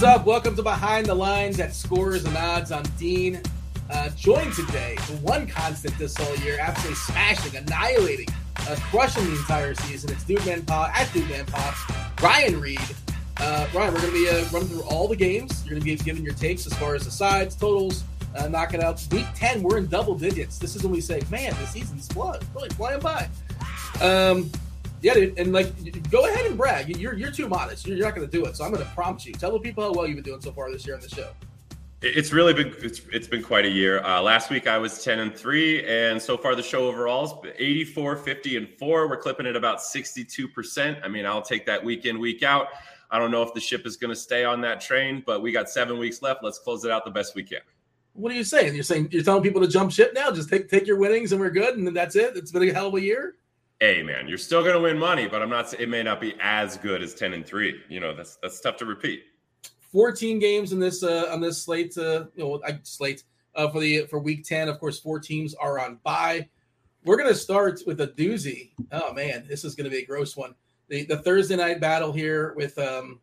What is up? Welcome to Behind the Lines at Scores and Odds. I'm Dean. Uh, joined today, the one constant this whole year, absolutely smashing, annihilating, uh, crushing the entire season. It's Dude Man Pop at Dude Man Pop. Ryan Reed. Uh, Ryan, we're going to be uh, running through all the games. You're going to be giving your takes as far as the sides, totals, uh, knock out. Week 10, we're in double digits. This is when we say, man, the season's flying, really flying by. Um, yeah, dude, and like, go ahead and brag. You're you're too modest. You're, you're not going to do it. So I'm going to prompt you. Tell the people how well you've been doing so far this year on the show. It's really been it's, it's been quite a year. Uh, last week I was 10 and 3 and so far the show overall is 84 50 and 4. We're clipping at about 62%. I mean, I'll take that week in week out. I don't know if the ship is going to stay on that train, but we got 7 weeks left. Let's close it out the best we can. What are you saying? You're saying you're telling people to jump ship now? Just take take your winnings and we're good and then that's it. It's been a hell of a year hey man, you're still going to win money, but I'm not. It may not be as good as ten and three. You know, that's that's tough to repeat. 14 games in this uh, on this slate. Uh, you know, I, slate uh, for the for week 10. Of course, four teams are on bye. We're going to start with a doozy. Oh man, this is going to be a gross one. The the Thursday night battle here with um,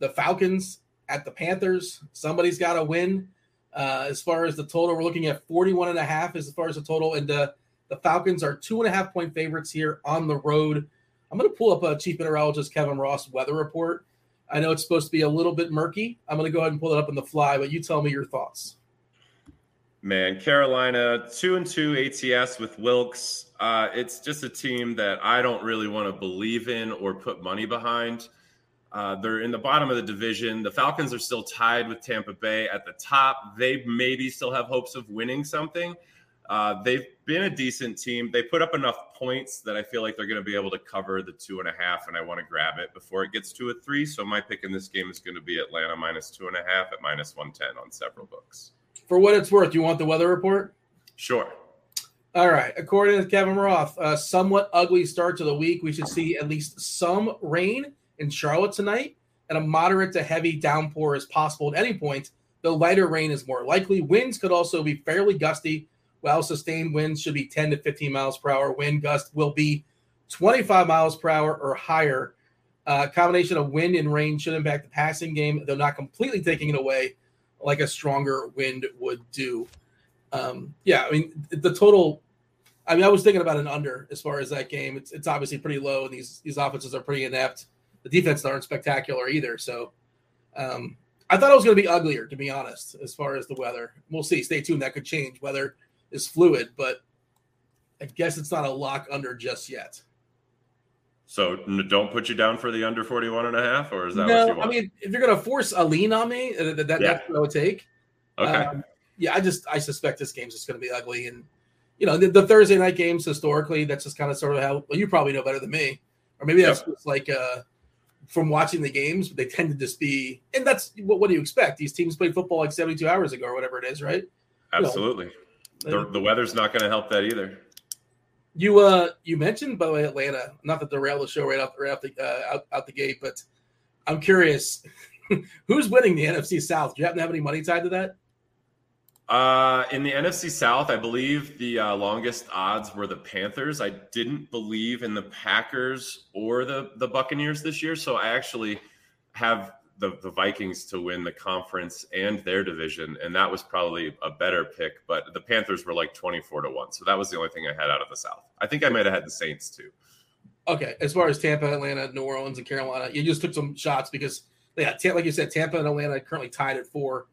the Falcons at the Panthers. Somebody's got to win. Uh, as far as the total, we're looking at 41 and a half as far as the total. And uh, the Falcons are two and a half point favorites here on the road. I'm going to pull up a chief meteorologist Kevin Roth weather report. I know it's supposed to be a little bit murky. I'm going to go ahead and pull it up on the fly, but you tell me your thoughts. Man, Carolina two and two ATS with Wilks. Uh, it's just a team that I don't really want to believe in or put money behind. Uh, they're in the bottom of the division. The Falcons are still tied with Tampa Bay at the top. They maybe still have hopes of winning something. Uh, they've been a decent team. They put up enough points that I feel like they're going to be able to cover the two and a half, and I want to grab it before it gets to a three. So my pick in this game is going to be Atlanta minus two and a half at minus 110 on several books. For what it's worth, you want the weather report? Sure. All right. According to Kevin Roth, a somewhat ugly start to the week. We should see at least some rain in Charlotte tonight, and a moderate to heavy downpour is possible at any point. The lighter rain is more likely. Winds could also be fairly gusty while sustained winds should be 10 to 15 miles per hour. Wind gust will be 25 miles per hour or higher. Uh, combination of wind and rain should impact the passing game, though not completely taking it away like a stronger wind would do. Um, yeah, I mean the total. I mean, I was thinking about an under as far as that game. It's it's obviously pretty low, and these these offenses are pretty inept. The defense aren't spectacular either. So, um, I thought it was going to be uglier, to be honest, as far as the weather. We'll see. Stay tuned. That could change. Weather is fluid, but I guess it's not a lock under just yet. So don't put you down for the under 41 and a half, or is that no, what you want? I mean, if you're going to force a lean on me, uh, that, that yeah. that's what I would take. Okay. Um, yeah, I just, I suspect this game's just going to be ugly. And, you know, the, the, Thursday night games historically, that's just kind of sort of how, well, you probably know better than me. Or maybe that's yep. just like, uh, from watching the games, they tend to just be, and that's what, what do you expect? These teams played football like 72 hours ago or whatever it is, right? Absolutely. You know, the, the weather's not going to help that either. You uh you mentioned by the way Atlanta, not to derail the show right off right off the uh, out, out the gate, but I'm curious, who's winning the NFC South? Do you happen to have any money tied to that? Uh, in the NFC South, I believe the uh, longest odds were the Panthers. I didn't believe in the Packers or the the Buccaneers this year, so I actually have the, the Vikings to win the conference and their division, and that was probably a better pick. But the Panthers were like twenty four to one, so that was the only thing I had out of the South. I think I might have had the Saints too. Okay, as far as Tampa, Atlanta, New Orleans, and Carolina, you just took some shots because yeah, like you said, Tampa and Atlanta currently tied at four,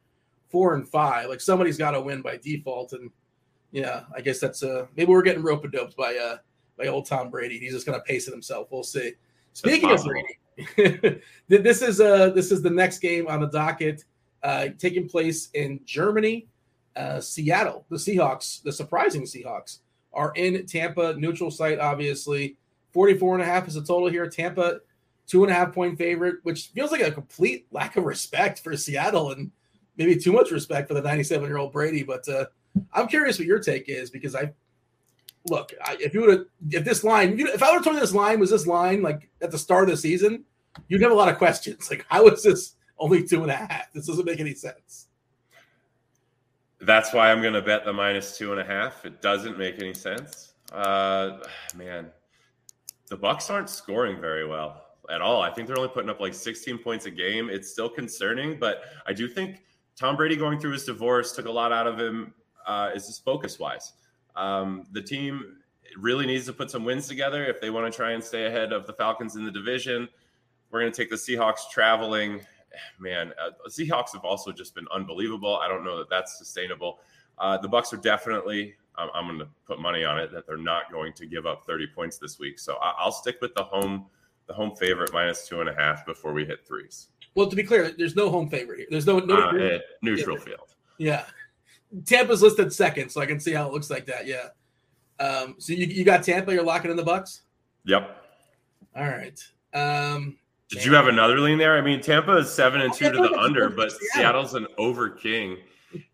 four and five. Like somebody's got to win by default, and yeah, I guess that's uh maybe we're getting rope doped by uh by old Tom Brady. He's just gonna pace it himself. We'll see. Speaking of Brady, this is uh this is the next game on the docket, uh, taking place in Germany. Uh, Seattle, the Seahawks, the surprising Seahawks, are in Tampa, neutral site, obviously. 44 and a half is the total here. Tampa, two and a half point favorite, which feels like a complete lack of respect for Seattle and maybe too much respect for the 97 year old Brady. But uh, I'm curious what your take is because I look, I, if you would have, if this line, if I would have told you this line was this line like at the start of the season, you'd have a lot of questions. Like, how is this only two and a half? This doesn't make any sense. That's why I'm going to bet the minus two and a half. It doesn't make any sense. Uh, man, the Bucks aren't scoring very well at all. I think they're only putting up like 16 points a game. It's still concerning, but I do think Tom Brady going through his divorce took a lot out of him. Uh, is just focus wise? Um, the team really needs to put some wins together if they want to try and stay ahead of the Falcons in the division. We're going to take the Seahawks traveling. Man, uh, Seahawks have also just been unbelievable. I don't know that that's sustainable. Uh, the Bucks are definitely I'm, I'm going to put money on it that they're not going to give up 30 points this week. So I, will stick with the home the home favorite minus two and a half before we hit threes. Well, to be clear, there's no home favorite here. There's no, no uh, neutral yeah. field. Yeah, Tampa's listed second, so I can see how it looks like that. Yeah. Um, so you, you got Tampa. You're locking in the Bucks. Yep. All right. Um, Did you have another lean there? I mean, Tampa is seven and two to the under, but Seattle's an over king.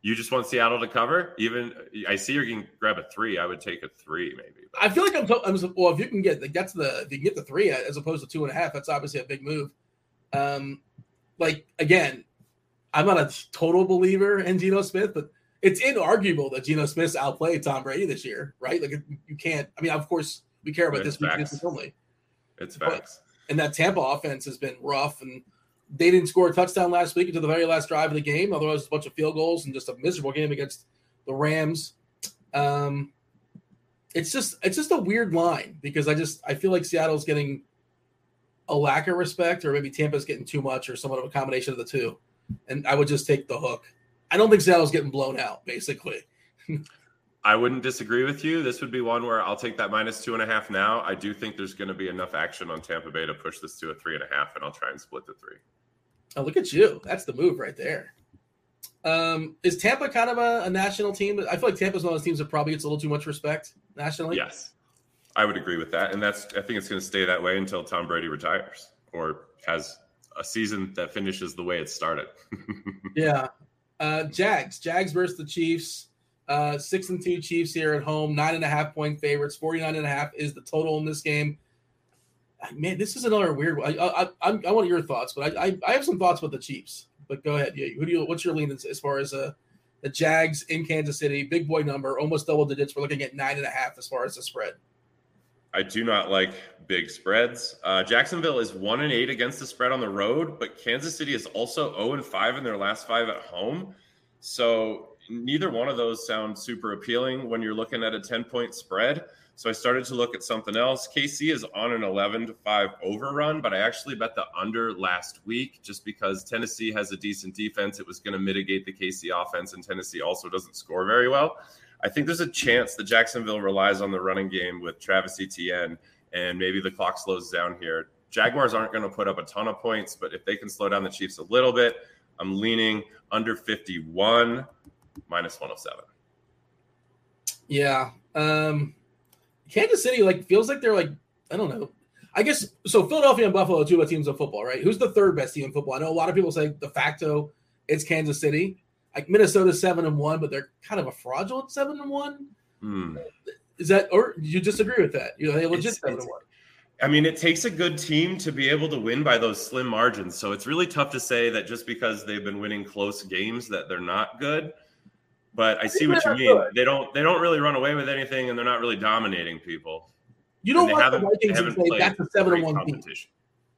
You just want Seattle to cover? Even I see you can grab a three. I would take a three, maybe. But. I feel like I'm, I'm. Well, if you can get like that's the if you can get the three as opposed to two and a half, that's obviously a big move. Um, like again, I'm not a total believer in Geno Smith, but it's inarguable that Geno Smith outplayed Tom Brady this year, right? Like you can't. I mean, of course, we care about it's this week only. It's facts. But, and that Tampa offense has been rough and they didn't score a touchdown last week until the very last drive of the game. Otherwise, it's a bunch of field goals and just a miserable game against the Rams. Um, it's just it's just a weird line because I just I feel like Seattle's getting a lack of respect, or maybe Tampa's getting too much, or somewhat of a combination of the two. And I would just take the hook. I don't think Seattle's getting blown out, basically. I wouldn't disagree with you. This would be one where I'll take that minus two and a half now. I do think there's going to be enough action on Tampa Bay to push this to a three and a half, and I'll try and split the three. Oh, look at you. That's the move right there. Um, is Tampa kind of a, a, national team? I feel like Tampa's one of those teams that probably gets a little too much respect nationally. Yes, I would agree with that, and that's I think it's going to stay that way until Tom Brady retires or has a season that finishes the way it started. yeah, uh, Jags, Jags versus the Chiefs. Uh, six and two Chiefs here at home, nine and a half point favorites. 49 and a half is the total in this game man, this is another weird one. I, I, I, I want your thoughts, but I, I, I, have some thoughts about the Chiefs. But go ahead. Yeah, who do you? What's your lean as, as far as uh, the Jags in Kansas City? Big boy number, almost double digits. We're looking at nine and a half as far as the spread. I do not like big spreads. Uh, Jacksonville is one and eight against the spread on the road, but Kansas City is also zero oh and five in their last five at home. So neither one of those sounds super appealing when you're looking at a ten point spread. So I started to look at something else. KC is on an 11 to 5 overrun, but I actually bet the under last week just because Tennessee has a decent defense. It was going to mitigate the KC offense, and Tennessee also doesn't score very well. I think there's a chance that Jacksonville relies on the running game with Travis Etienne, and maybe the clock slows down here. Jaguars aren't going to put up a ton of points, but if they can slow down the Chiefs a little bit, I'm leaning under 51, minus 107. Yeah. Um, Kansas City like feels like they're like I don't know. I guess so. Philadelphia and Buffalo are two best teams of football, right? Who's the third best team in football? I know a lot of people say de facto it's Kansas City. Like Minnesota's seven and one, but they're kind of a fraudulent seven and one. Hmm. Is that or you disagree with that? You know, they legit it's, seven it's, and one. I mean, it takes a good team to be able to win by those slim margins. So it's really tough to say that just because they've been winning close games that they're not good But I see what you mean. They don't they don't really run away with anything, and they're not really dominating people. You don't watch the Vikings and say that's a seven and one team. competition.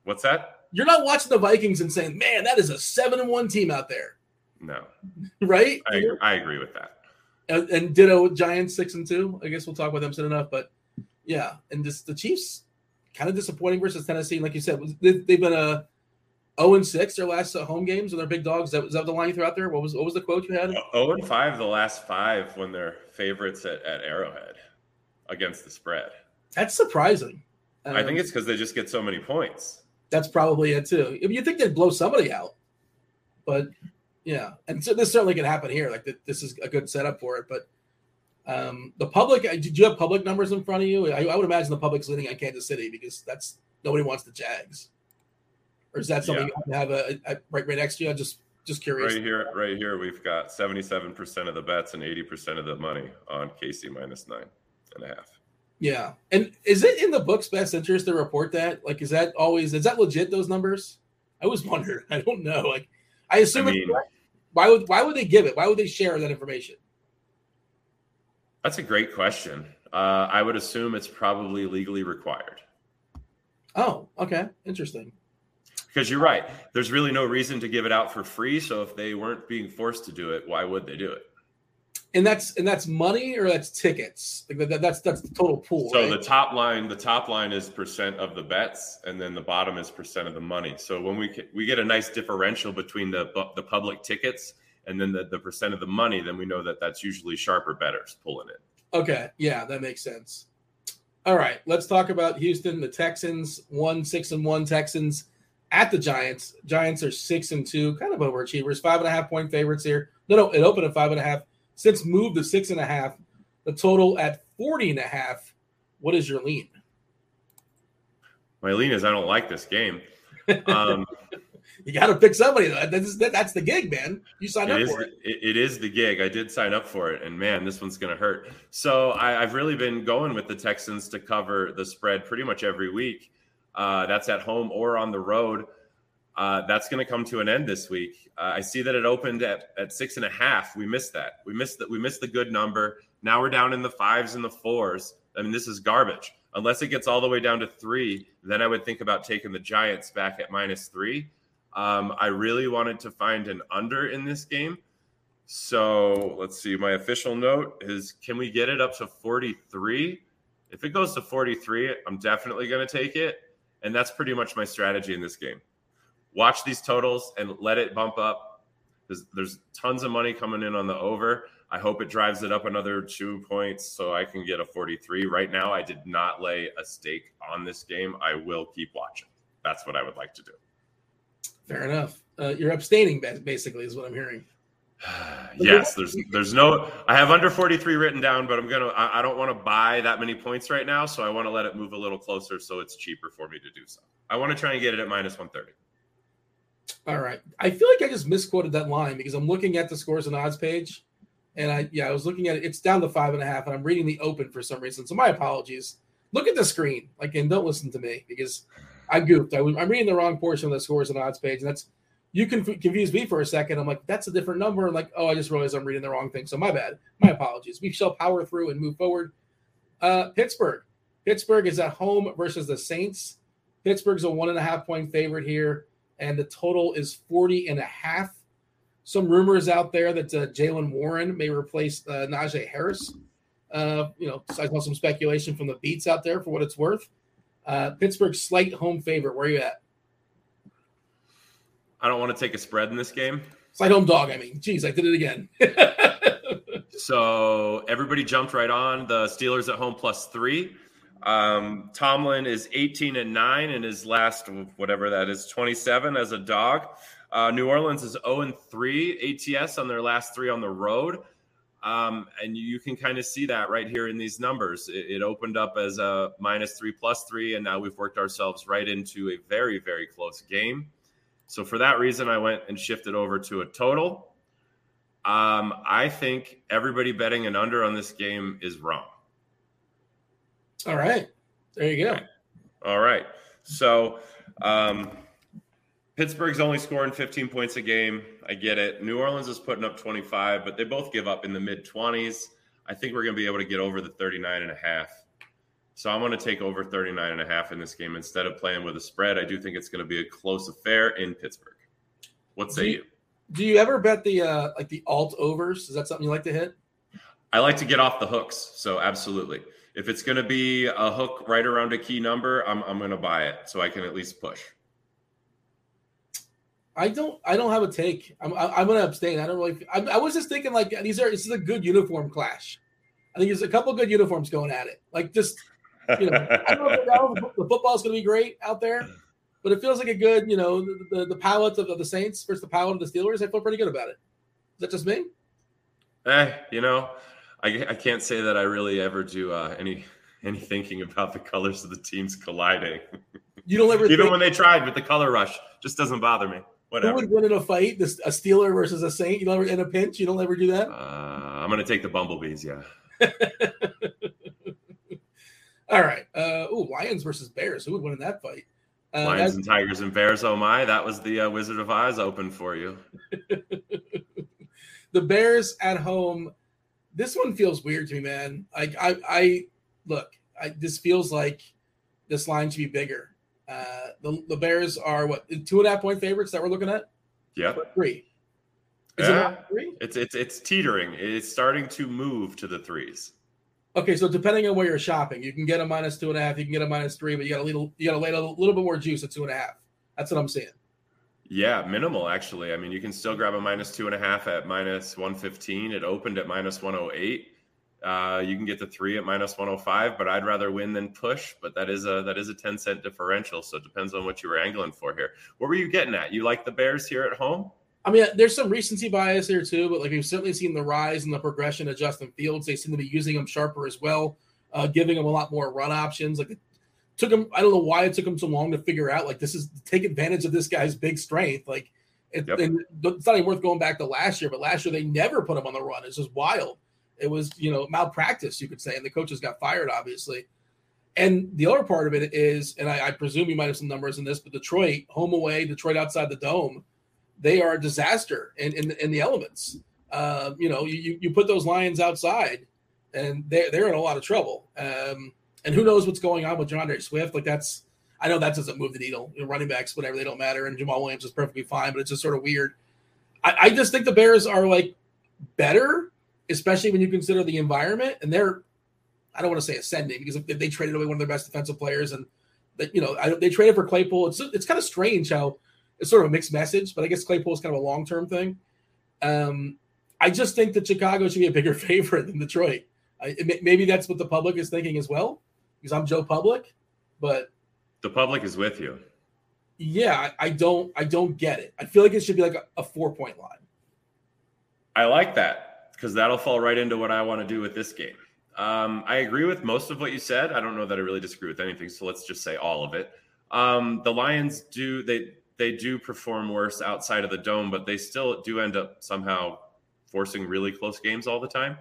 What's that? You're not watching the Vikings and saying, "Man, that is a seven and one team out there," No, right? I agree, I agree with that. and, and ditto Giants six and two. I guess we'll talk about them soon enough. But yeah, and just the Chiefs kind of disappointing versus Tennessee. Like you said, they've been a zero and six their last uh, home games and they're big dogs. Is that, is that the line you threw out there? What was what was the quote you had? Oh and five the last five when they're favorites at, at Arrowhead against the spread. That's surprising. I think Um, it's because they just get so many points. that's probably it too. I mean, you think they'd blow somebody out, but yeah, and so this certainly can happen here. Like th- this is a good setup for it. But um, the public, uh, did you have public numbers in front of you? I, I would imagine the public's leaning on Kansas City because that's nobody wants the Jags. Or is that something Yeah. you have a, a right, right next to you? I'm just just curious. Right here, right here, we've got seventy-seven percent of the bets and eighty percent of the money on KC minus nine and a half. Yeah, and is it in the book's best interest to report that? Like, is that always is that legit? Those numbers? I always wondered. I don't know. Like, I assume. I mean- why would why would they give it? Why would they share that information? That's a great question. Uh, I would assume it's probably legally required Oh, okay, interesting. Because you're right. There's really no reason to give it out for free. So if they weren't being forced to do it, why would they do it? And that's and that's money or that's tickets. Like that, that's that's the total pool. So right? the top line, the top line is percent of the bets, and then the bottom is percent of the money. So when we we get a nice differential between the the public tickets and then the, the percent of the money, then we know that that's usually sharper betters pulling it. Okay, yeah, that makes sense. All right, let's talk about Houston. The Texans one six and one Texans at the Giants. Giants are six and two, kind of overachievers. Five and a half point favorites here. No, no, it opened at five and a half. Since moved to six and a half. The total at 40 and a half. What is your lean? My lean is I don't like this game. Um, You got to pick somebody. though. That's, that's the gig, man. You signed up is for it. it, it is the gig. I did sign up for it, and man, this one's going to hurt. So I, I've really been going with the Texans to cover the spread pretty much every week. Uh, that's at home or on the road. Uh, that's going to come to an end this week. Uh, I see that it opened at, at six and a half. We missed that. We missed that. We missed the good number. Now we're down in the fives and the fours. I mean, this is garbage. Unless it gets all the way down to three, then I would think about taking the Giants back at minus three. Um, I really wanted to find an under in this game. So let's see. My official note is can we get it up to 43? If it goes to 43, I'm definitely going to take it. And that's pretty much my strategy in this game. Watch these totals and let it bump up. There's, there's tons of money coming in on the over. I hope it drives it up another two points so I can get a 43. Right now, I did not lay a stake on this game. I will keep watching. That's what I would like to do. Fair enough. Uh, you're abstaining, basically, is what I'm hearing. Yes, there's there's no. I have under 43 written down, but I'm gonna. I, I don't want to buy that many points right now, so I want to let it move a little closer, so it's cheaper for me to do so. I want to try and get it at minus 130. All right. I feel like I just misquoted that line because I'm looking at the scores and odds page. And I, yeah, I was looking at it. It's down to five and a half, and I'm reading the open for some reason. So my apologies. Look at the screen, like, and don't listen to me because I goofed. I was, I'm reading the wrong portion of the scores and odds page, and that's you can confuse me for a second. I'm like, that's a different number. And like, oh, I just realized I'm reading the wrong thing. So my bad. My apologies. We shall power through and move forward. Uh, Pittsburgh. Pittsburgh is at home versus the Saints. Pittsburgh's a one and a half point favorite here and the total is 40 and a half. Some rumors out there that uh, Jaylen Warren may replace uh, Najee Harris. Uh, you know, I saw some speculation from the beats out there for what it's worth. Uh, Pittsburgh's slight home favorite. Where are you at? I don't want to take a spread in this game. Slight home dog. I mean, geez, I did it again. So everybody jumped right on the Steelers at home plus three. Um, Tomlin is 18 and nine in his last whatever that is 27 as a dog. Uh, New Orleans is 0 and three ATS on their last three on the road. Um, and you can kind of see that right here in these numbers. It, it opened up as a minus three plus three, and now we've worked ourselves right into a very, very close game. So for that reason, I went and shifted over to a total. Um, I think everybody betting an under on this game is wrong. All right. There you go. All right. So um, Pittsburgh's only scoring 15 points a game. I get it. New Orleans is putting up 25, but they both give up in the mid 20s. I think we're going to be able to get over the 39 and a half. So I'm going to take over 39 and a half in this game instead of playing with a spread. I do think it's going to be a close affair in Pittsburgh. What say do you, you? Do you ever bet the uh like the alt overs? Is that something you like to hit? I like to get off the hooks, so absolutely. If it's going to be a hook right around a key number, I'm I'm going to buy it so I can at least push. I don't. I don't have a take. I'm. I'm going to abstain. I don't really. I, I was just thinking like these are. This is a good uniform clash. I think there's a couple good uniforms going at it. Like just you know, I don't know if the football's going to be great out there, but it feels like a good. You know, the the, the palette of, of the Saints versus the palette of the Steelers. I feel pretty good about it. Is that just me? Eh, you know, I, I can't say that I really ever do uh, any any thinking about the colors of the teams colliding. You don't ever even think, when they tried with the color rush, just doesn't bother me. Whatever. who would win in a fight? This a Steeler versus a Saint. You don't ever in a pinch. You don't ever do that. Uh, I'm gonna take the bumblebees. Yeah. All right. Uh, ooh, Lions versus Bears. Who would win in that fight? Uh, Lions and Tigers and Bears. Oh my, that was the uh, Wizard of Oz open for you. the Bears at home. This one feels weird to me, man. Like I, I look. I, this feels like this line should be bigger. Uh, the the Bears are what two and a half point favorites that we're looking at. Yep. Three. Is Yeah. it three? It's it's it's teetering. It's starting to move to the threes. Okay, so depending on where you're shopping, you can get a minus two and a half, you can get a minus three, but you got to little, you got to lay a little bit more juice at two and a half. That's what I'm saying. Yeah, minimal actually. I mean, you can still grab a minus two and a half at minus one fifteen. It opened at minus one hundred eight. Uh, you can get the three at minus one hundred five, but I'd rather win than push. But that is a that is a ten cent differential, so it depends on what you were angling for here. What were you getting at? You like the Bears here at home? I mean, there's some recency bias here too, but like we've certainly seen the rise in the progression of Justin Fields. They seem to be using him sharper as well, uh, giving him a lot more run options. Like it took him, I don't know why it took him so long to figure out. Like this is take advantage of this guy's big strength. Like it, Yep. and it's not even worth going back to last year, but last year they never put him on the run. It's just wild. It was you know malpractice, you could say, and the coaches got fired, obviously. And the other part of it is, and I, I presume you might have some numbers in this, but Detroit, home away, Detroit outside the dome, they are a disaster in, in, in the elements. Uh, you know, you, you put those lions outside and they're, they're in a lot of trouble. Um, and who knows what's going on with D'Andre Swift? Like that's, I know that doesn't move the needle. You know, running backs, whatever, they don't matter. And Jamaal Williams is perfectly fine, but it's just sort of weird. I, I just think the Bears are like better, especially when you consider the environment. And they're, I don't want to say ascending because they traded away one of their best defensive players and you know, I, they traded for Claypool. It's, it's kind of strange how it's sort of a mixed message, but I guess Claypool is kind of a long term thing. Um, I just think that Chicago should be a bigger favorite than Detroit. I, it maybe that's what the public is thinking as well, because I'm Joe Public. But The public is with you. yeah, I, I don't, I don't get it. I feel like it should be like a, a four point line. I like that because that'll fall right into what I want to do with this game. Um, I agree with most of what you said. I don't know that I really disagree with anything, so let's just say all of it. Um, the Lions do they they do perform worse outside of the dome, but they still do end up somehow forcing really close games all the time.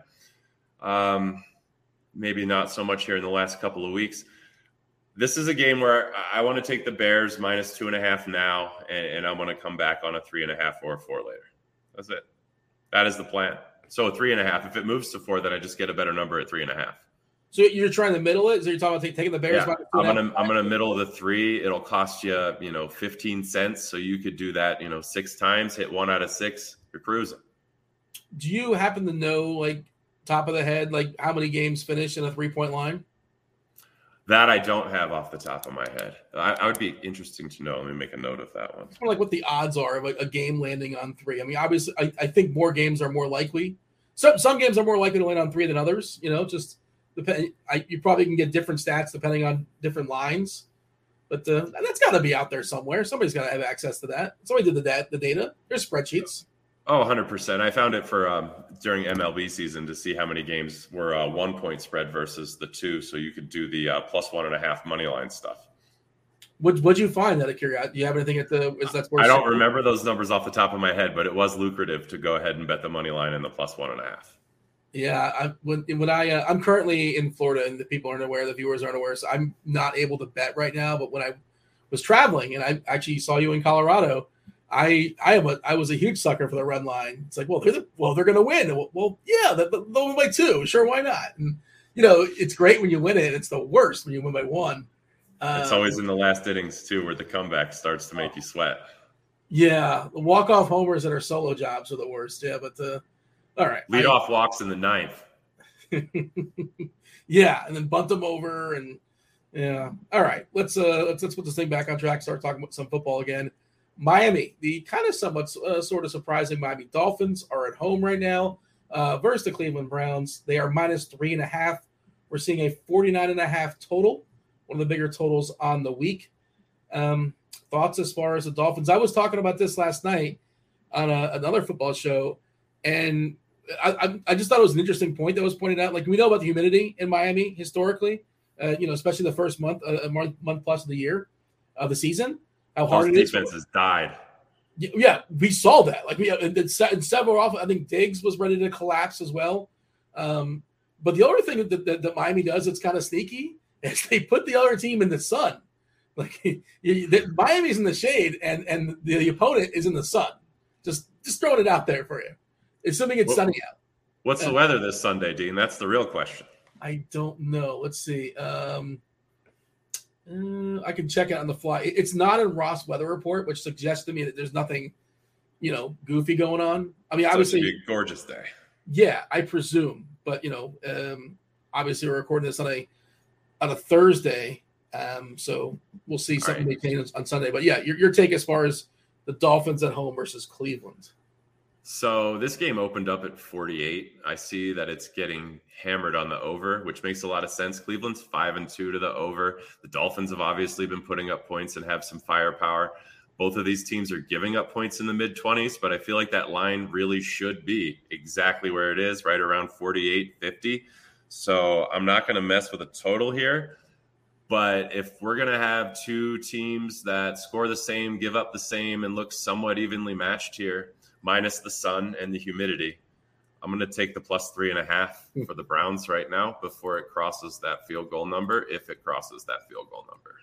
Um, maybe not so much here in the last couple of weeks. This is a game where I- want to take the Bears minus two and a half now, and, and I'm going to come back on a three and a half or a four later. That's it. That is the plan. So a three and a half. If it moves to four, then I just get a better number at three and a half. So you're trying to middle it. So you're talking about taking the Bears. Yeah, I'm gonna? I'm gonna middle the three. It'll cost you you know 15 cents, so you could do that you know six times, hit one out of six. You're cruising. Do you happen to know, like top of the head, like how many games finish in a three point line? That I don't have off the top of my head. I, I would be interesting to know. Let me make a note of that one. Like what the odds are of like a game landing on three. I mean, obviously, I, I think more games are more likely. Some some games are more likely to land on three than others. You know, just. I, you probably can get different stats depending on different lines. But uh, that's got to be out there somewhere. Somebody's got to have access to that. Somebody did the dat the data. There's spreadsheets. Oh, 100%. I found it for um, during MLB season to see how many games were uh, one point spread versus the two. So you could do the uh, plus one and a half money line stuff. What what'd you find out of curiosity? Do you have anything at the? Is that I don't remember those numbers off the top of my head, but it was lucrative to go ahead and bet the money line and the plus one and a half. Yeah, I, when when I uh, I'm currently in Florida, and the people aren't aware, the viewers aren't aware, so I'm not able to bet right now. But when I was traveling, and I actually saw you in Colorado. I I am a I was a huge sucker for the run line. It's like, well, they're the, well, they're going to win. Well, well yeah, they'll win by two. Sure, why not? And you know, it's great when you win it. It's the worst when you win by one. It's um, always in the last innings too, where the comeback starts to make you sweat. Yeah, the walk off homers that are solo jobs are the worst. Yeah, but the all right, lead I, off walks in the ninth. yeah, and then bunt them over and yeah. All right, let's uh let's let's put this thing back on track. Start talking about some football again. Miami, the kind of somewhat uh, sort of surprising Miami Dolphins are at home right now uh, versus the Cleveland Browns. They are minus three and a half. We're seeing a 49 and a half total, one of the bigger totals on the week. Um, thoughts as far as the Dolphins? I was talking about this last night on a, another football show, and I, I, I, just thought it was an interesting point that was pointed out. Like we know about the humidity in Miami historically, uh, you know, especially the first month, uh, month, month plus of the year of the season. How hard Those defenses died. Yeah, we saw that. Like we in several off. I think Diggs was ready to collapse as well. Um, but the other thing that, that, that Miami does, it's kind of sneaky, is they put the other team in the sun. Like you, the, Miami's in the shade, and and the, the, opponent is in the sun. Just just throwing it out there for you. Assuming it's what, sunny out. What's the weather this Sunday, Dean? That's the real question. I don't know. Let's see. Um, uh, I can check it on the fly. It's not in Roth Weather Report, which suggests to me that there's nothing, you know, goofy going on. I mean, so obviously, be a gorgeous day. Yeah, I presume, but you know, um, obviously, we're recording this on a on a Thursday, um, so we'll see something right. on Sunday. But yeah, your, your take as far as the Dolphins at home versus Cleveland. So this game opened up at 48. I see that it's getting hammered on the over, which makes a lot of sense. Cleveland's five and two to the over. The Dolphins have obviously been putting up points and have some firepower. Both of these teams are giving up points in the mid 20s, but I feel like that line really should be exactly where it is, right around 48, 50. So I'm not going to mess with a total here. But if we're going to have two teams that score the same, give up the same, and look somewhat evenly matched here, minus the sun and the humidity. I'm going to take the plus three and a half hmm. for the Browns right now before it crosses that field goal number, if it crosses that field goal number.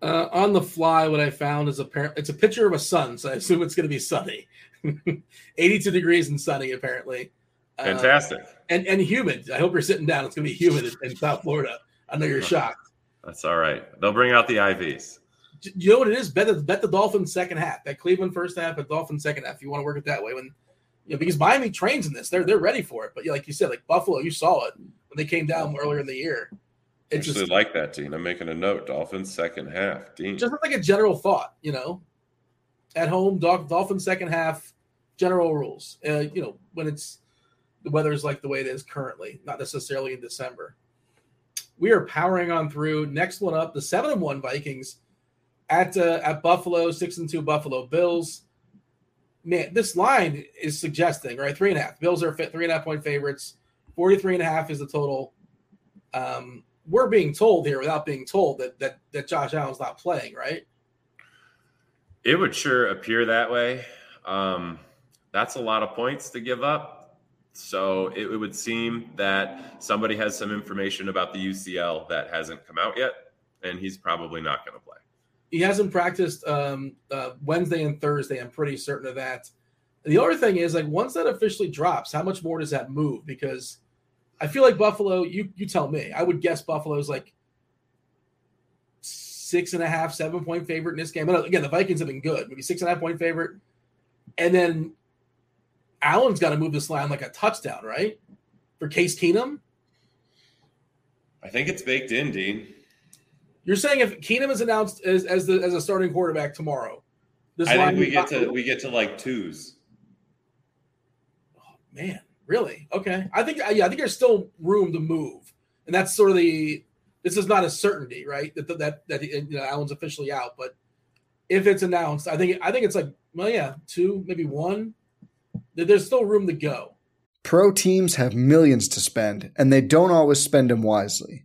Uh, on the fly, what I found is a it's a picture of a sun, so I assume it's going to be sunny, 82 degrees and sunny apparently. Uh, Fantastic. Uh, and and humid. I hope you're sitting down. It's going to be humid in, in South Florida. I know you're shocked. That's all right. They'll bring out the IVs you know what it is? Bet the, bet the Dolphins second half. Bet Cleveland first half, but Dolphins second half. If you want to work it that way, when you know, because Miami trains in this, they're they're ready for it. But yeah, like you said, like Buffalo, you saw it when they came down earlier in the year. It's actually just, like that, Dean. I'm making a note. Dolphins second half, Dean. Just like a general thought, you know, at home, Dolphins second half, general rules. Uh, you know, when it's the weather is like the way it is currently, not necessarily in December. We are powering on through. Next one up, the seven and one Vikings at uh, at Buffalo, six and two Buffalo Bills. Man, this line is suggesting right three and a half. Bills are three and a half point favorites. 43 and a half is the total. Um, we're being told here without being told that that that Josh Allen's not playing, right? It would sure appear that way. Um, that's a lot of points to give up. So it, it would seem that somebody has some information about the UCL that hasn't come out yet, and he's probably not going to play he hasn't practiced um, uh, Wednesday and Thursday. I'm pretty certain of that. The other thing is like once that officially drops, how much more does that move? Because I feel like Buffalo. You you tell me. I would guess Buffalo's like six and a half, seven point favorite in this game. But again, the Vikings have been good. Maybe six and a half point favorite, and then Allen's got to move this line like a touchdown, right? For Case Keenum. I think it's baked in, Dean. You're saying if Keenum is announced as, as the as a starting quarterback tomorrow, this I think we get to we get to like twos. Oh man, really? Okay. I think yeah, I think there's still room to move, and that's sort of the. This is not a certainty, right? That that that you know, Allen's officially out, but if it's announced, I think I think it's like well, yeah, two, maybe one. There's still room to go. Pro teams have millions to spend, and they don't always spend them wisely.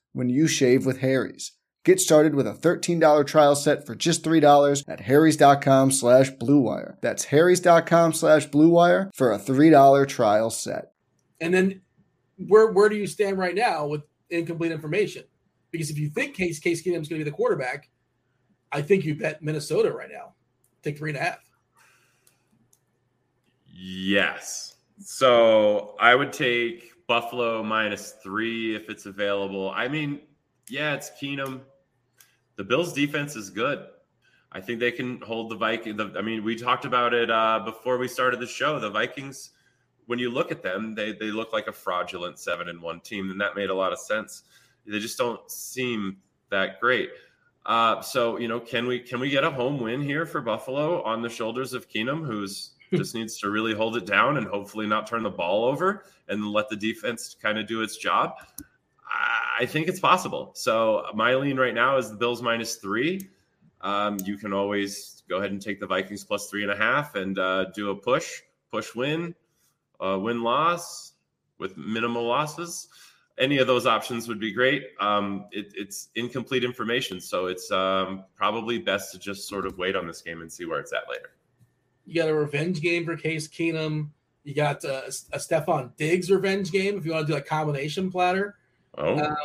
when you shave with Harry's. Get started with a $13 trial set for just $3 at harrys.com slash bluewire. That's harrys.com slash bluewire for a $3 trial set. And then where where do you stand right now with incomplete information? Because if you think Case Case Keenum's going to be the quarterback, I think you bet Minnesota right now. Take three and a half. Yes. So I would take Buffalo minus three if it's available. I mean, yeah, it's Keenum. The Bills' defense is good. I think they can hold the Vikings. I mean, we talked about it uh, before we started the show. The Vikings, when you look at them, they they look like a fraudulent seven and one team, and that made a lot of sense. They just don't seem that great. Uh, so you know, can we can we get a home win here for Buffalo on the shoulders of Keenum, who's just needs to really hold it down and hopefully not turn the ball over and let the defense kind of do its job? I think it's possible. So my lean right now is the Bills minus three. Um, you can always go ahead and take the Vikings plus three and a half and uh, do a push, push win, uh, win loss with minimal losses any of those options would be great. Um, it, it's incomplete information, so it's um, probably best to just sort of wait on this game and see where it's at later. You got a revenge game for Case Keenum. You got uh, a Stefon Diggs revenge game if you want to do a combination platter. Oh. Um,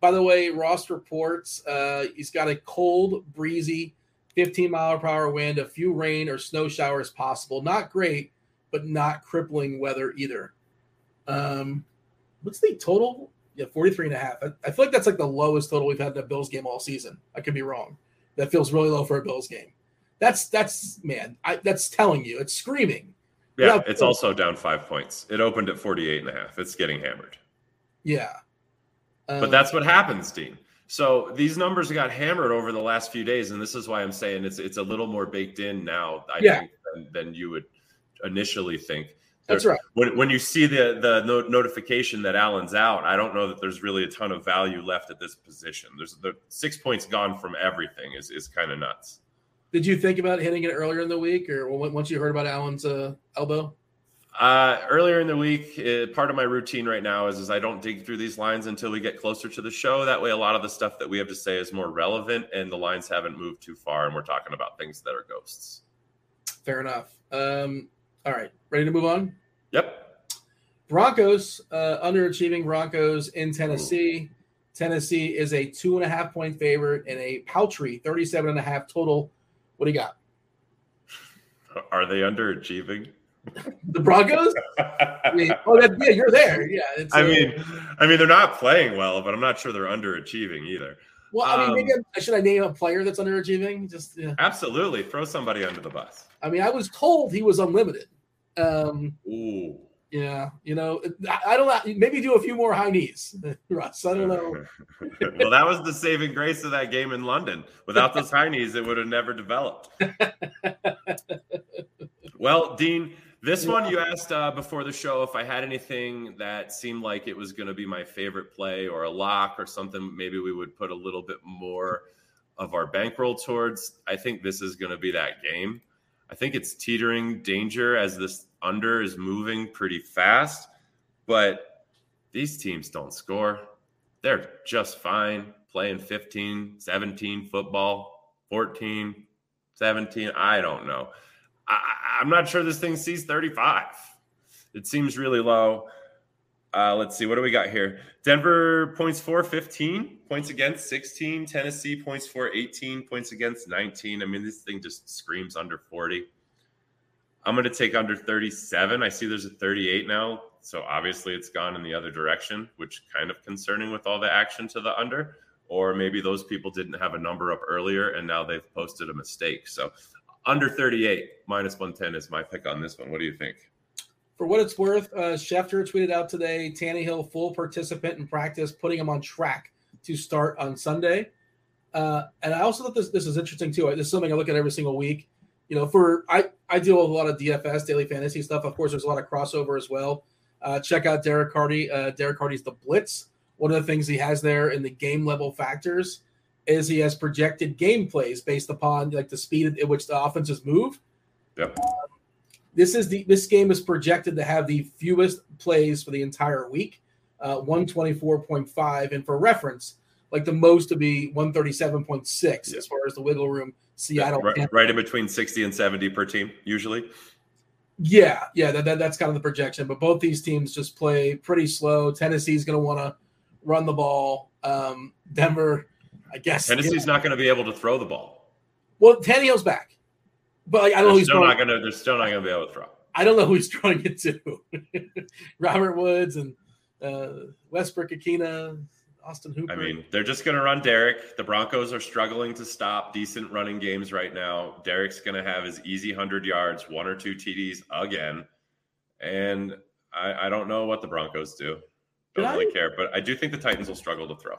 by the way, Roth reports uh, he's got a cold, breezy, 15 mile per hour wind, a few rain or snow showers possible. Not great, but not crippling weather either. Um, what's the total? Yeah, 43 and a half. I, I feel like that's like the lowest total we've had in a Bills game all season. I could be wrong. That feels really low for a Bills game. That's that's man, I, that's telling you, it's screaming. Yeah, it's also down five points. It opened at 48 and a half. It's getting hammered. Yeah. Um, but that's what happens, Dean. So these numbers got hammered over the last few days, and this is why I'm saying it's it's a little more baked in now, I yeah. think, than, than you would initially think. That's right. When, when you see the the no, notification that Allen's out, I don't know that there's really a ton of value left at this position. There's the six points gone from everything is is kind of nuts. Did you think about hitting it earlier in the week, or once you heard about Allen's uh, elbow? Uh, earlier in the week, it, part of my routine right now is, is I don't dig through these lines until we get closer to the show. That way, a lot of the stuff that we have to say is more relevant, and the lines haven't moved too far, and we're talking about things that are ghosts. Fair enough. Um, all right, ready to move on? Yep. Broncos, uh, underachieving Broncos in Tennessee. Ooh. Tennessee is a two and a half point favorite and a paltry 37 and a half total. What do you got? Are they underachieving? the Broncos? I mean, oh, that, yeah, you're there. Yeah. I uh, mean, I mean, they're not playing well, but I'm not sure they're underachieving either. Well, I mean, um, maybe I, should I name a player that's underachieving? Just yeah. absolutely throw somebody under the bus. I mean, I was told he was unlimited. Um, Ooh. Yeah, you know, I, don't know. Maybe do a few more high knees, Russ. I don't know. well, that was the saving grace of that game in London. Without those high knees, it would have never developed. well, Dean, this yeah. one you asked uh, before the show if I had anything that seemed like it was going to be my favorite play or a lock or something. Maybe we would put a little bit more of our bankroll towards. I think this is going to be that game. I think it's teetering danger as this under is moving pretty fast, but these teams don't score. They're just fine playing 15, 17 football, 14, 17. I don't know. I, am not sure this thing sees 35. It seems really low. Uh, let's see. What do we got here? Denver points for 15, points against 16. Tennessee points for 18, points against 19. I mean, this thing just screams under 40. I'm going to take under 37. I see there's a 38 now. So obviously it's gone in the other direction, which kind of concerning with all the action to the under. Or maybe those people didn't have a number up earlier and now they've posted a mistake. So under 38 minus 110 is my pick on this one. What do you think? For what it's worth, uh, Schefter tweeted out today Tannehill full participant in practice, putting him on track to start on Sunday. Uh, and I also thought this this is interesting too. This is something I look at every single week. You know, for I I deal with a lot of DFS daily fantasy stuff. Of course, there's a lot of crossover as well. Uh, check out Derek Carty. Uh, Derek Carty's the Blitz. One of the things he has there in the game level factors is he has projected game plays based upon like the speed at which the offenses move. Yep. This is the this game is projected to have the fewest plays for the entire week, uh, 124.5. And for reference, like the most to be 137.6 yeah. as far as the wiggle room. Seattle, yeah, right, right, in between 60 and 70 per team, usually. Yeah, yeah, that, that, that's kind of the projection. But both these teams just play pretty slow. Tennessee's going to want to run the ball. Um, Denver, I guess. Tennessee's not going to be able to throw the ball. Well, Tannehill's back, but like, I don't they're know. who's still not going to. They're still not going to be able to throw. I don't know who he's throwing it to. Robert Woods and uh, Westbrook-Ikhine. Austin Hooper. I mean, they're just going to run Derrick. The Broncos are struggling to stop decent running games right now. Derrick's going to have his easy 100 yards, one or two TDs again. And I, I don't know what the Broncos do. Don't Did really I, care. But I do think the Titans will struggle to throw.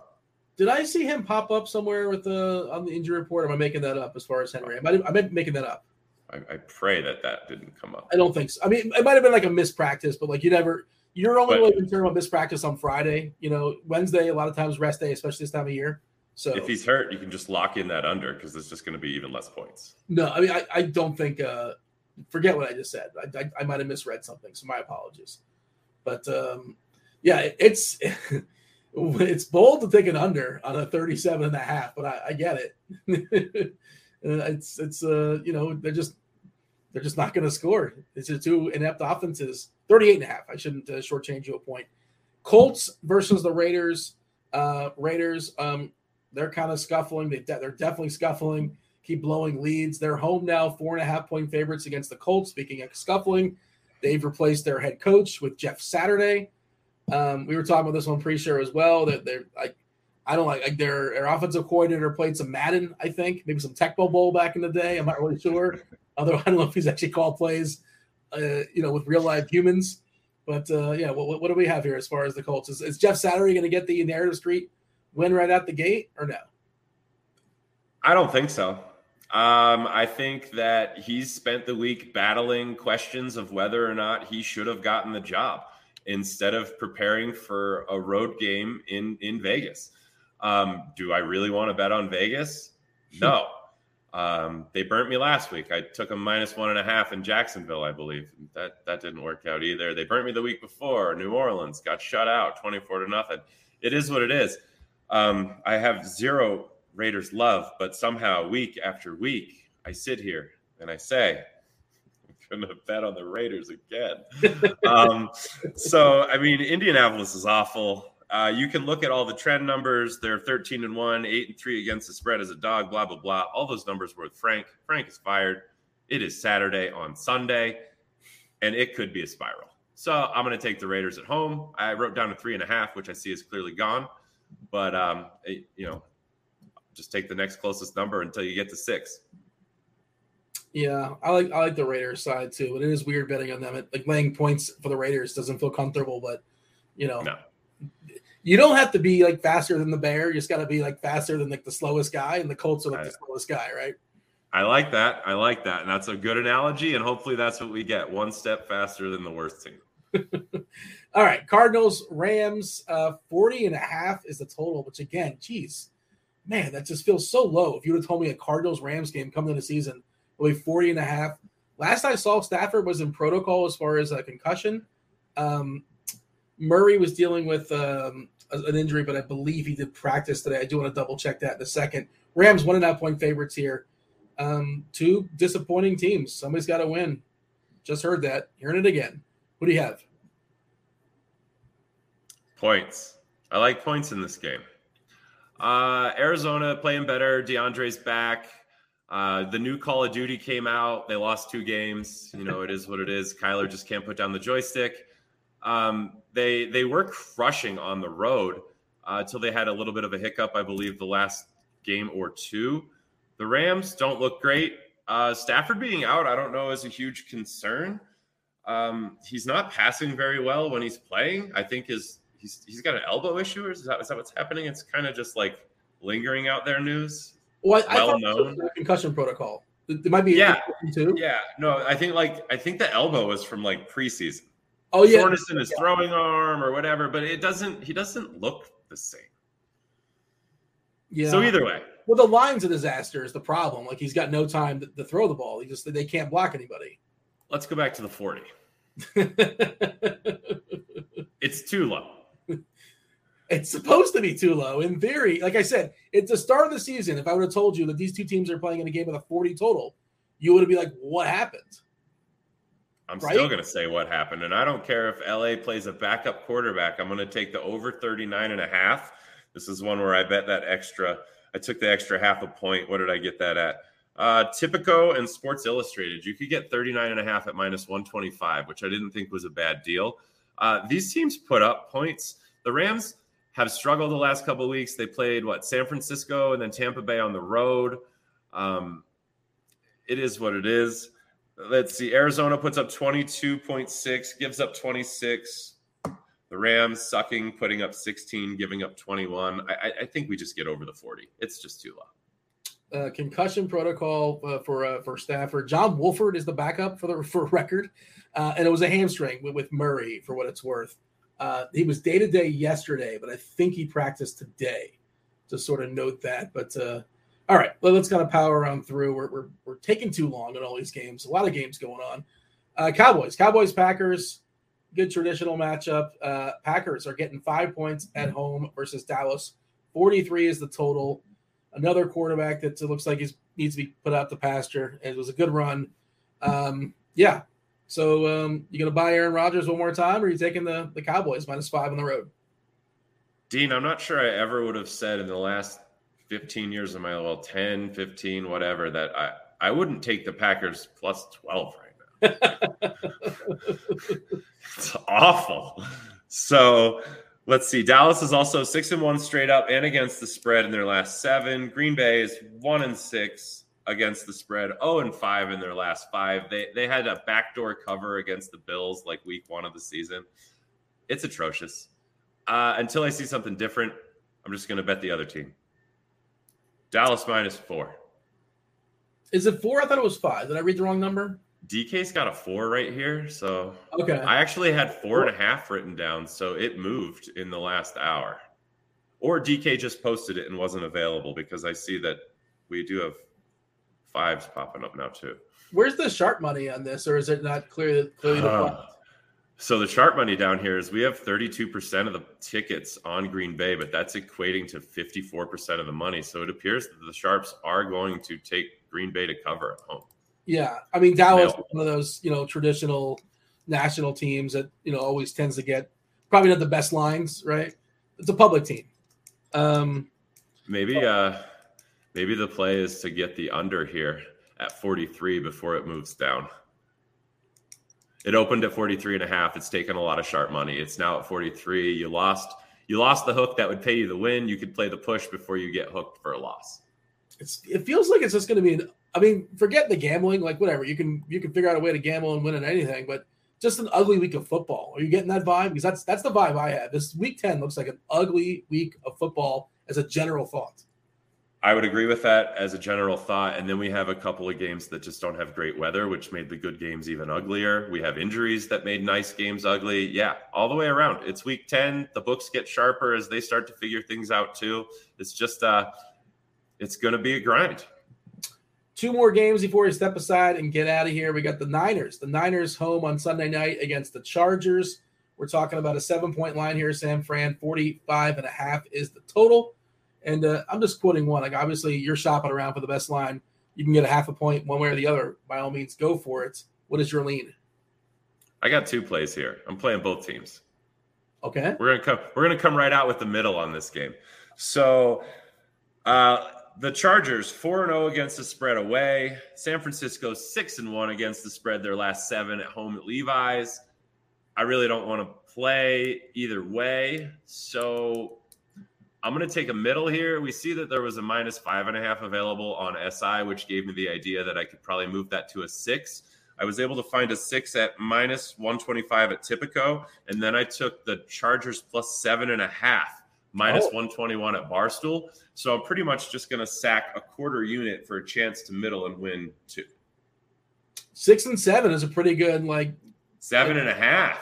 Did I see him pop up somewhere with the on the injury report? Am I making that up as far as Henry? I might, I might making that up. I, I pray that that didn't come up. I don't think so. I mean, it might have been like a mispractice, but like you never – you're only but, really concerned about missed practice on Friday. You know, Wednesday, a lot of times rest day, especially this time of year. So if he's hurt, you can just lock in that under because it's just going to be even less points. No, I mean, I, I don't think, uh, forget what I just said. I, I, I might have misread something. So my apologies. But um, yeah, it's, it's bold to take an under on a 37 and a half, but I, I get it. it's, it's, uh, you know, they're just, they're just not going to score. It's a two inept offenses 38 and a half. I shouldn't uh, shortchange you a point. Colts versus the Raiders. Uh, Raiders, um, they're kind of scuffling. They de- they're definitely scuffling. Keep blowing leads. They're home now, four and a half point favorites against the Colts. Speaking of scuffling, they've replaced their head coach with Jeff Saturday. Um, we were talking about this one pre-show as well. That they're like, I don't like, like their, their offensive coordinator played some Madden. I think maybe some Tecmo Bowl back in the day. I'm not really sure. Although I don't know if he's actually called plays uh, you know, with real live humans. But uh, yeah, what, what do we have here as far as the Colts? Is, is Jeff Saturday going to get the narrative street win right out the gate or no? I don't think so. Um, I think that he's spent the week battling questions of whether or not he should have gotten the job instead of preparing for a road game in in Vegas. Um, do I really want to bet on Vegas? No. Um, they burnt me last week. I took them minus one and a half in Jacksonville, I believe. That that didn't work out either. They burnt me the week before. New Orleans got shut out, twenty four to nothing. It is what it is. Um, I have zero Raiders love, but somehow week after week, I sit here and I say, I'm going to bet on the Raiders again. um, so, I mean, Indianapolis is awful. Uh, you can look at all the trend numbers. They're 13 and 1, 8 and 3 against the spread as a dog, blah, blah, blah. All those numbers were with Frank. Frank is fired. It is Saturday on Sunday, and it could be a spiral. So I'm going to take the Raiders at home. I wrote down a three and a half, which I see is clearly gone. But, um, it, you know, just take the next closest number until you get to six. Yeah, I like I like the Raiders side too, but it is weird betting on them. It, like laying points for the Raiders doesn't feel comfortable, but you know, no you don't have to be like faster than the bear. You just got to be like faster than like the slowest guy, and the Colts are like the slowest guy, right? I like that. I like that, and that's a good analogy. And hopefully, that's what we get: one step faster than the worst team. All right, Cardinals, Rams, uh, 40 and a half is the total, which again, geez, man, that just feels so low. If you would have told me a Cardinals Rams game coming into the season will be 40 and a half. Last I saw Stafford was in protocol as far as a concussion. Um, Murray was dealing with um, an injury, but I believe he did practice today. I do want to double check that in a second. Rams one and a half point favorites here. Um, two disappointing teams. Somebody's got to win. Just heard that. Hearing it again. What do you have? Points. I like points in this game. Uh, Arizona playing better. DeAndre's back. Uh, the new Call of Duty came out. They lost two games. You know, it is what it is. Kyler just can't put down the joystick. Um, they they were crushing on the road uh, until they had a little bit of a hiccup, I believe, the last game or two. The Rams don't look great. Uh, Stafford being out, I don't know, is a huge concern. Um, he's not passing very well when he's playing. I think his he's he's got an elbow issue, or is that, is that what's happening? It's kind of just like lingering out there news. Well, I, well I known concussion protocol. It might be yeah, too. Yeah, no, I think like I think the elbow was from like preseason. Oh yeah, soreness in his yeah. throwing arm or whatever, but it doesn't. He doesn't look the same. Yeah. So either way, well, the line's a disaster is the problem. Like he's got no time to, to throw the ball. He just they can't block anybody. Let's go back to the forty. it's too low. It's supposed to be too low in theory. Like I said, it's the start of the season. If I would have told you that these two teams are playing in a game with a 40 total, you would have been like, what happened? I'm right? still going to say what happened. And I don't care if LA plays a backup quarterback. I'm going to take the over 39 and a half. This is one where I bet that extra. I took the extra half a point. What did I get that at? Uh, Tipico and Sports Illustrated. You could get 39 and a half at minus 125, which I didn't think was a bad deal. Uh, these teams put up points. The Rams have struggled the last couple of weeks. They played what San Francisco and then Tampa Bay on the road. Um, it is what it is. Let's see. Arizona puts up 22.6, gives up 26. The Rams sucking, putting up 16, giving up 21. I, I think we just get over the 40. It's just too low. Uh, concussion protocol uh, for uh, for Stafford. John Wolford is the backup for the for record, uh, and it was a hamstring with, with Murray for what it's worth. Uh, he was day to day yesterday, but I think he practiced today. To sort of note that, but uh, all right, well, let's kind of power on through. We're, we're, we're taking too long in all these games. A lot of games going on. Uh, Cowboys, Cowboys, Packers, good traditional matchup. Uh, Packers are getting five points at home versus Dallas. 43 is the total. Another quarterback that looks like he needs to be put out to pasture. It was a good run. Um, yeah, so um, you gonna buy Aaron Rodgers one more time, or are you taking the the Cowboys minus five on the road? Dean, I'm not sure I ever would have said in the last 15 years of my well 10, 15, whatever that I I wouldn't take the Packers plus 12 right now. it's awful. So let's see. Dallas is also six and one straight up and against the spread in their last seven. Green Bay is one and six against the spread, 0 and 5 in their last five. They they had a backdoor cover against the Bills like week one of the season. It's atrocious. Uh, until I see something different, I'm just going to bet the other team. Dallas minus four. Is it four? I thought it was five. Did I read the wrong number? DK's got a four right here. So okay. I actually had four and a half written down. So it moved in the last hour. Or DK just posted it and wasn't available because I see that we do have fives popping up now too. Where's the sharp money on this, or is it not clear, clearly uh, So the sharp money down here is we have 32% of the tickets on Green Bay, but that's equating to 54% of the money. So it appears that the sharps are going to take Green Bay to cover at home. Yeah, I mean Dallas, no. one of those you know traditional national teams that you know always tends to get probably not the best lines, right? It's a public team. Um, maybe. uh Maybe the play is to get the under here at 43 before it moves down. It opened at 43 and a half. It's taken a lot of sharp money. It's now at 43. You lost you lost the hook that would pay you the win. You could play the push before you get hooked for a loss. It's it feels like it's just going to be an I mean, forget the gambling, like whatever. You can you can figure out a way to gamble and win at anything, but just an ugly week of football. Are you getting that vibe? Because that's that's the vibe I have. This week 10 looks like an ugly week of football as a general thought. I would agree with that as a general thought. And then we have a couple of games that just don't have great weather, which made the good games even uglier. We have injuries that made nice games ugly. Yeah, all the way around. It's week 10. The books get sharper as they start to figure things out too. It's just uh it's gonna be a grind. Two more games before we step aside and get out of here. We got the Niners. The Niners home on Sunday night against the Chargers. We're talking about a seven point line here, San Fran. 45 and a half is the total. And uh, I'm just quoting one. Like obviously, you're shopping around for the best line. You can get a half a point one way or the other. By all means, go for it. What is your lean? I got two plays here. I'm playing both teams. Okay. We're gonna come. We're gonna come right out with the middle on this game. So, uh, the Chargers 4 and 0 against the spread away. San Francisco 6 and 1 against the spread their last seven at home at Levi's. I really don't want to play either way. So I'm going to take a middle here. We see that there was a minus five and a half available on SI, which gave me the idea that I could probably move that to a six. I was able to find a six at minus 125 at Tipico. And then I took the Chargers plus seven and a half, minus oh. 121 at Barstool. So I'm pretty much just going to sack a quarter unit for a chance to middle and win two. Six and seven is a pretty good, like, seven and a half.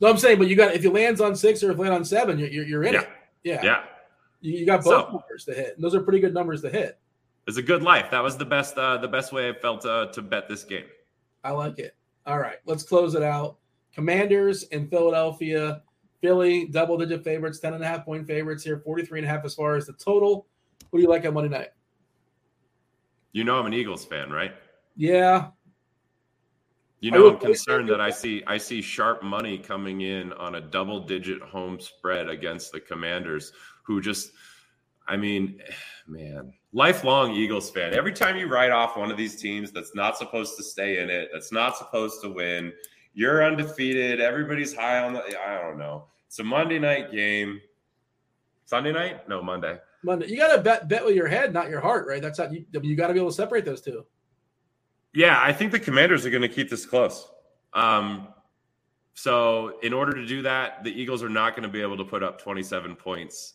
No, I'm saying, but you got if you lands on six or if you land on seven, you're, you're in yeah. it. Yeah. Yeah. You, you got both so, numbers to hit. And those are pretty good numbers to hit. It's a good life. That was the best uh, the best way I felt uh, to bet this game. I like it. All right, let's close it out. Commanders in Philadelphia. Philly, double digit favorites, 10 and a half point favorites here, 43 and a half as far as the total. What do you like on Monday night? You know I'm an Eagles fan, right? Yeah. You know I'm concerned that I see I see sharp money coming in on a double digit home spread against the Commanders who just I mean, man, lifelong Eagles fan. Every time you write off one of these teams that's not supposed to stay in it, that's not supposed to win, you're undefeated. Everybody's high on the. I don't know. It's a Monday night game. Sunday night? No, Monday. Monday. You got to bet bet with your head, not your heart, right? That's how you. You got to be able to separate those two. Yeah, I think the Commanders are going to keep this close. Um, so in order to do that, the Eagles are not going to be able to put up 27 points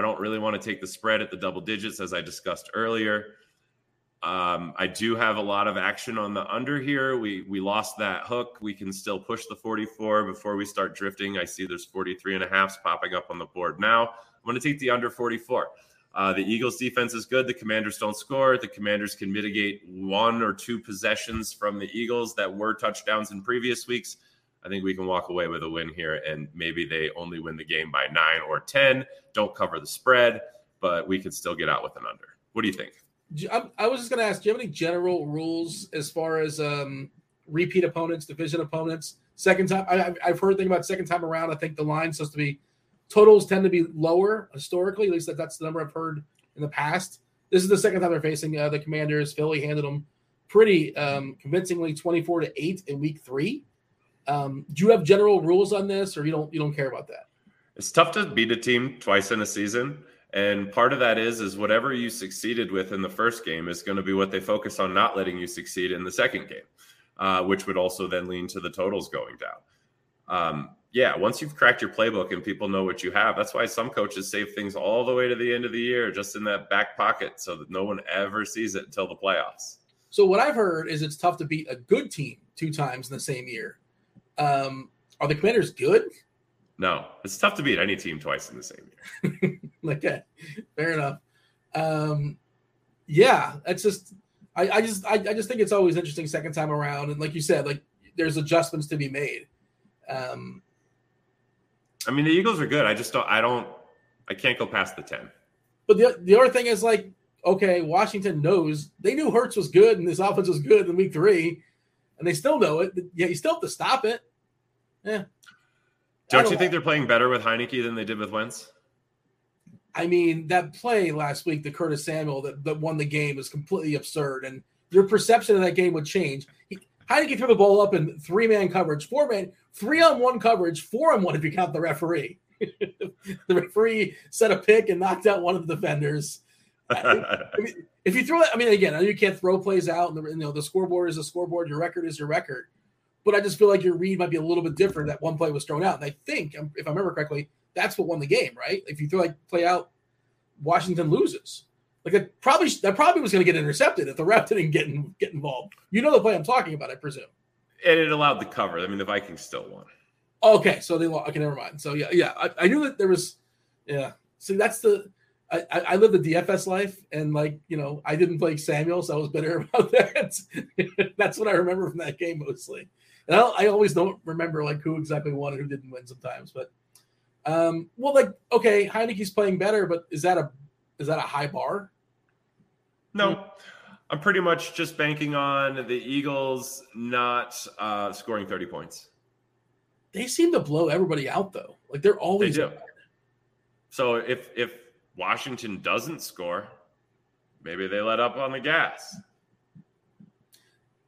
I don't really want to take the spread at the double digits, as I discussed earlier. Um, I do have a lot of action on the under here. We we lost that hook. We can still push the 44 before we start drifting. I see there's 43 and a halfs popping up on the board now. I'm going to take the under 44. Uh, the Eagles defense is good. The Commanders don't score. The Commanders can mitigate one or two possessions from the Eagles that were touchdowns in previous weeks. I think we can walk away with a win here, and maybe they only win the game by nine or 10, don't cover the spread, but we could still get out with an under. What do you think? I was just going to ask, do you have any general rules as far as um, repeat opponents, division opponents? Second time, I, have heard thing about second time around. I think the line's supposed to be totals tend to be lower historically. At least that, that's the number I've heard in the past. This is the second time they're facing uh, the Commanders. Philly handed them pretty um, convincingly, twenty-four to eight in Week Three. Um, do you have general rules on this, or you don't you don't care about that? It's tough to beat a team twice in a season, and part of that is is whatever you succeeded with in the first game is going to be what they focus on not letting you succeed in the second game, uh, which would also then lean to the totals going down. Um, yeah, once you've cracked your playbook and people know what you have, that's why some coaches save things all the way to the end of the year, just in that back pocket, so that no one ever sees it until the playoffs. So what I've heard is it's tough to beat a good team two times in the same year. Um, are the Commanders good? No, it's tough to beat any team twice in the same year. okay, fair enough. Um, yeah, that's just I, I just I, I, just think it's always interesting second time around, and like you said, like there's adjustments to be made. Um, I mean, the Eagles are good. I just don't. I don't. I can't go past the ten. But the the other thing is like, okay, Washington knows they knew Hurts was good and this offense was good in week three, and they still know it. Yeah, you still have to stop it. Yeah. Don't, don't you think they're playing better with Heinicke than they did with Wentz? I mean, that play last week, the Curtis Samuel that, that won the game, was completely absurd, and your perception of that game would change. He, Heinicke threw the ball up in three man coverage, four man, three on one coverage, four on one if you count the referee. the referee set a pick and knocked out one of the defenders. I mean, if you throw that, I mean, again, I know you can't throw plays out, and the, you know the scoreboard is a scoreboard, your record is your record but I just feel like your read might be a little bit different. That one play was thrown out, and I think, um, if I remember correctly, that's what won the game, right? If you throw like play out, Washington loses. Like that probably that probably was going to get intercepted if the ref didn't get in, get involved. You know the play I'm talking about, I presume. And it allowed the cover. I mean, the Vikings still won. Okay, so they lost. Okay, never mind. So yeah, yeah, I, I knew that there was. Yeah, see, that's the. I, I live the DFS life, and like you know, I didn't play Samuel, so I was bitter about that. that's what I remember from that game mostly. And I, I, always don't remember like who exactly won and who didn't win sometimes. But um, well, like okay, Heinicke's playing better, but is that a is that a high bar? No, I'm pretty much just banking on the Eagles not uh, scoring 30 points. They seem to blow everybody out though. Like they're always. They. So if if Washington doesn't score, maybe they let up on the gas.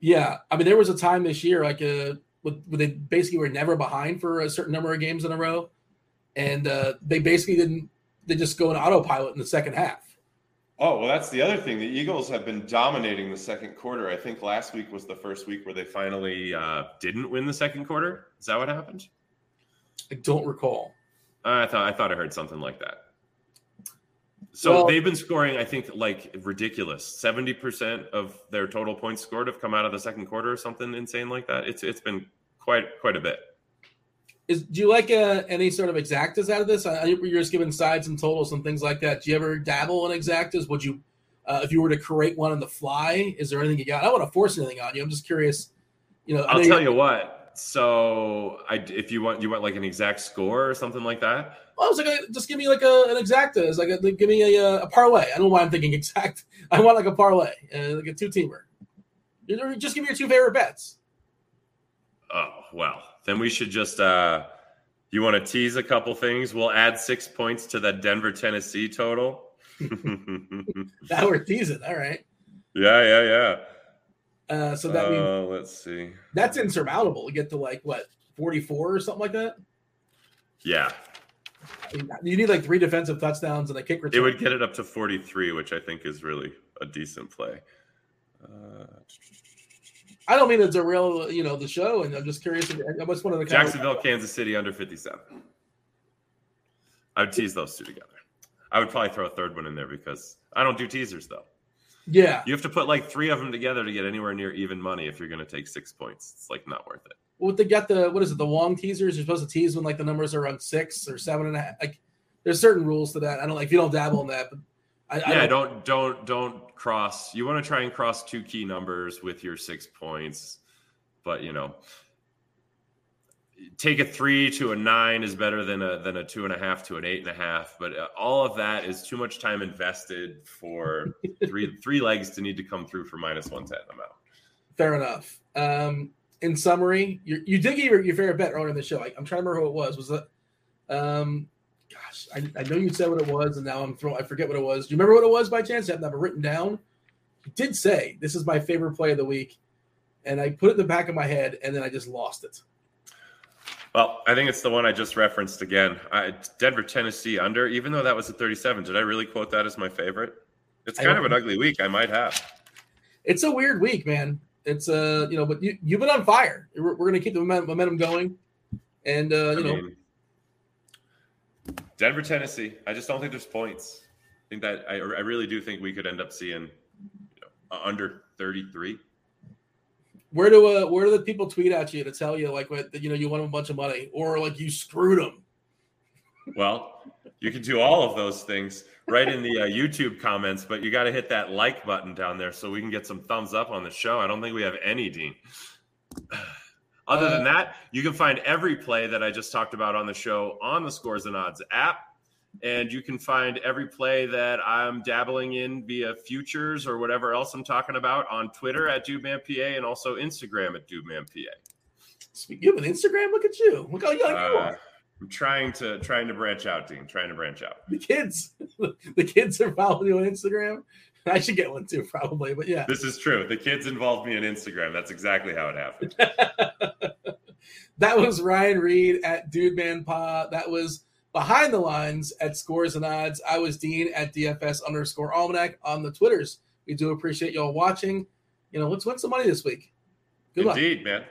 Yeah, I mean, there was a time this year, like uh, where they basically were never behind for a certain number of games in a row, and uh, they basically didn't. They just go in autopilot in the second half. Oh well, that's the other thing. The Eagles have been dominating the second quarter. I think last week was the first week where they finally uh, didn't win the second quarter. Is that what happened? I don't recall. I thought I thought I heard something like that. So well, they've been scoring, I think, like ridiculous. Seventy percent of their total points scored have come out of the second quarter, or something insane like that. It's it's been quite quite a bit. Is do you like uh, any sort of exactas out of this? I, you're just giving sides and totals and things like that. Do you ever dabble in exactas? Would you, uh, if you were to create one on the fly? Is there anything you got? I don't want to force anything on you. I'm just curious. You know, I'll tell you what. So, I if you want you want like an exact score or something like that. Well, I was like, just give me like a, an exacta. It's like, a, like give me a, a parlay. I don't know why I'm thinking exact. I want like a parlay, uh, like a two teamer. Just give me your two favorite bets. Oh well, then we should just. uh You want to tease a couple things? We'll add six points to that Denver Tennessee total. now we're teasing. All right. Yeah, yeah, yeah. Uh, so that means uh, let's see. That's insurmountable to get to like what 44 or something like that. Yeah, you need like three defensive touchdowns and a kick return. It would get it up to 43, which I think is really a decent play. Uh, I don't mean it's a real, you know, the show, and I'm just curious. What's one of the Jacksonville, Kansas City under 57. I would tease those two together. I would probably throw a third one in there because I don't do teasers though. Yeah, you have to put like three of them together to get anywhere near even money if you're going to take six points. It's like not worth it what they got the what is it the Wong teasers? You're supposed to tease when like the numbers are around six or seven and a half. Like there's certain rules to that. I don't like if you don't dabble in that, but I, yeah, I don't, don't don't don't cross. You want to try and cross two key numbers with your six points, but you know, take a three to a nine is better than a than a two and a half to an eight and a half. But uh, all of that is too much time invested for three three legs to need to come through for minus one ten I'm out. Fair enough. Um, in summary, you, you did get your, your favorite bet earlier in the show. I, am trying to remember who it was. Was it? Um, gosh, I, I know you said what it was, and now I'm throwing. I forget what it was. Do you remember what it was by chance? I have it written down. You did say this is my favorite play of the week, and I put it in the back of my head, and then I just lost it. Well, I think it's the one I just referenced again. I, Denver, Tennessee under. Even though that was a 37, did I really quote that as my favorite? It's kind of an ugly week. I might have. It's a weird week, man it's uh you know, but you you've been on fire. We're, we're going to keep the momentum going, and uh, you I know, mean, Denver, Tennessee. I just don't think there's points. I think that I, I really do think we could end up seeing you know, under 33. Where do uh where do the people tweet at you to tell you like what you know you want a bunch of money or like you screwed them? Well, you can do all of those things right in the uh, YouTube comments, but you got to hit that like button down there so we can get some thumbs up on the show. I don't think we have any, Dean. Other than uh, that, you can find every play that I just talked about on the show on the Scores and Odds app. And you can find every play that I'm dabbling in via futures or whatever else I'm talking about on Twitter at DudeManPA and also Instagram at DudeManPA. Speaking of an Instagram, look at you. Look how young uh, you are. I'm trying to trying to branch out, Dean. Trying to branch out. The kids, the kids are following you on Instagram. I should get one too, probably. But yeah, this is true. The kids involved me on Instagram. That's exactly how it happened. that was Ryan Reed at Dude Man Pod. That was behind the lines at Scores and Odds. I was Dean at DFS underscore Almanac on the Twitters. We do appreciate y'all watching. You know, let's win some money this week. Good luck. Indeed, luck. man.